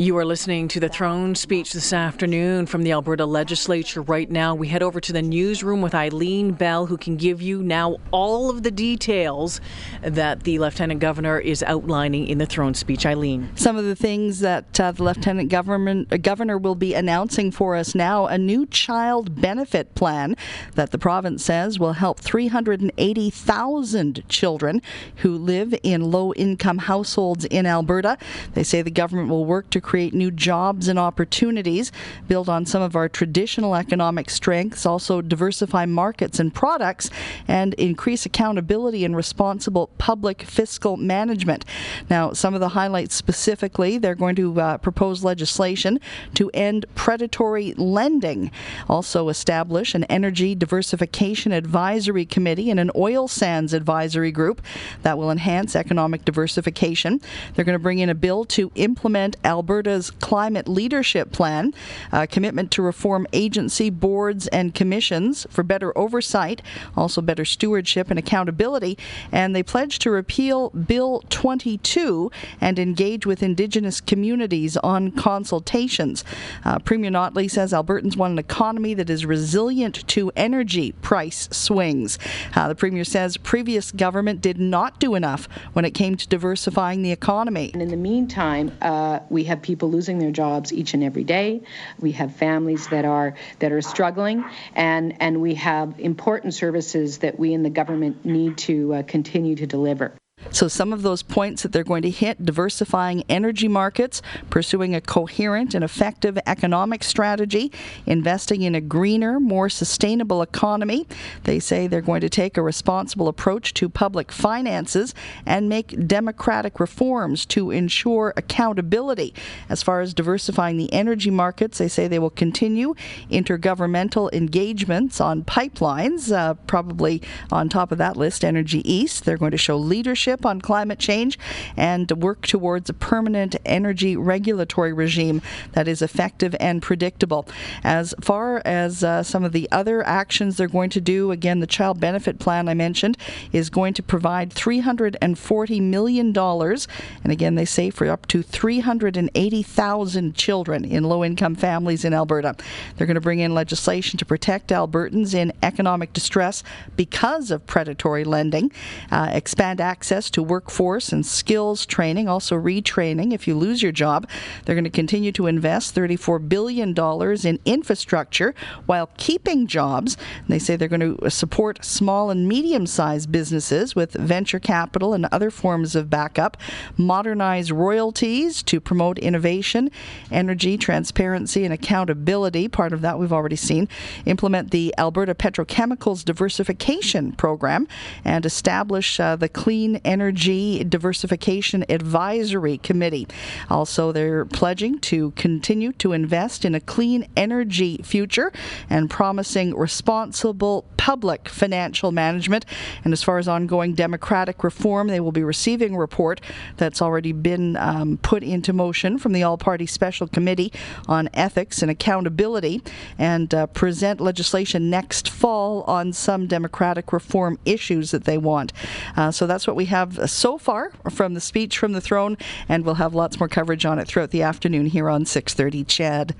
You are listening to the throne speech this afternoon from the Alberta Legislature. Right now, we head over to the newsroom with Eileen Bell, who can give you now all of the details that the Lieutenant Governor is outlining in the throne speech. Eileen. Some of the things that uh, the Lieutenant Government, uh, Governor will be announcing for us now a new child benefit plan that the province says will help 380,000 children who live in low income households in Alberta. They say the government will work to create new jobs and opportunities, build on some of our traditional economic strengths, also diversify markets and products, and increase accountability and responsible public fiscal management. Now, some of the highlights specifically, they're going to uh, propose legislation to end predatory lending, also establish an energy diversification advisory committee and an oil sands advisory group that will enhance economic diversification. They're going to bring in a bill to implement Alberta Alberta's climate leadership plan, a commitment to reform agency boards and commissions for better oversight, also better stewardship and accountability, and they pledge to repeal Bill 22 and engage with Indigenous communities on consultations. Uh, Premier Notley says Albertans want an economy that is resilient to energy price swings. Uh, the Premier says previous government did not do enough when it came to diversifying the economy. And in the meantime, uh, we have people losing their jobs each and every day. We have families that are that are struggling, and and we have important services that we in the government need to uh, continue to deliver. So, some of those points that they're going to hit diversifying energy markets, pursuing a coherent and effective economic strategy, investing in a greener, more sustainable economy. They say they're going to take a responsible approach to public finances and make democratic reforms to ensure accountability. As far as diversifying the energy markets, they say they will continue intergovernmental engagements on pipelines, uh, probably on top of that list, Energy East. They're going to show leadership on climate change and work towards a permanent energy regulatory regime that is effective and predictable. As far as uh, some of the other actions they're going to do, again, the child benefit plan I mentioned is going to provide $340 million. And again, they say for up to 380,000 children in low income families in Alberta. They're going to bring in legislation to protect Albertans in economic distress because of predatory lending, uh, expand access to workforce and skills training, also retraining if you lose your job. They're going to continue to invest $34 billion in infrastructure while keeping jobs. And they say they're going to support small and medium sized businesses with venture capital and other forms of backup, modernize royalties to promote innovation, energy, transparency, and accountability. Part of that we've already seen. Implement the Alberta Petrochemicals Diversification Program and establish uh, the Clean Energy Diversification Advisory Committee. Also, they're pledging to continue to invest in a clean energy future and promising responsible public financial management. And as far as ongoing democratic reform, they will be receiving a report that's already been um, put into motion from the All Party Special Committee on Ethics and Accountability and uh, present legislation next fall on some democratic reform issues that they want. Uh, so that's what we have so far from the speech from the throne, and we'll have lots more coverage on it throughout the afternoon here on 6:30. CHED.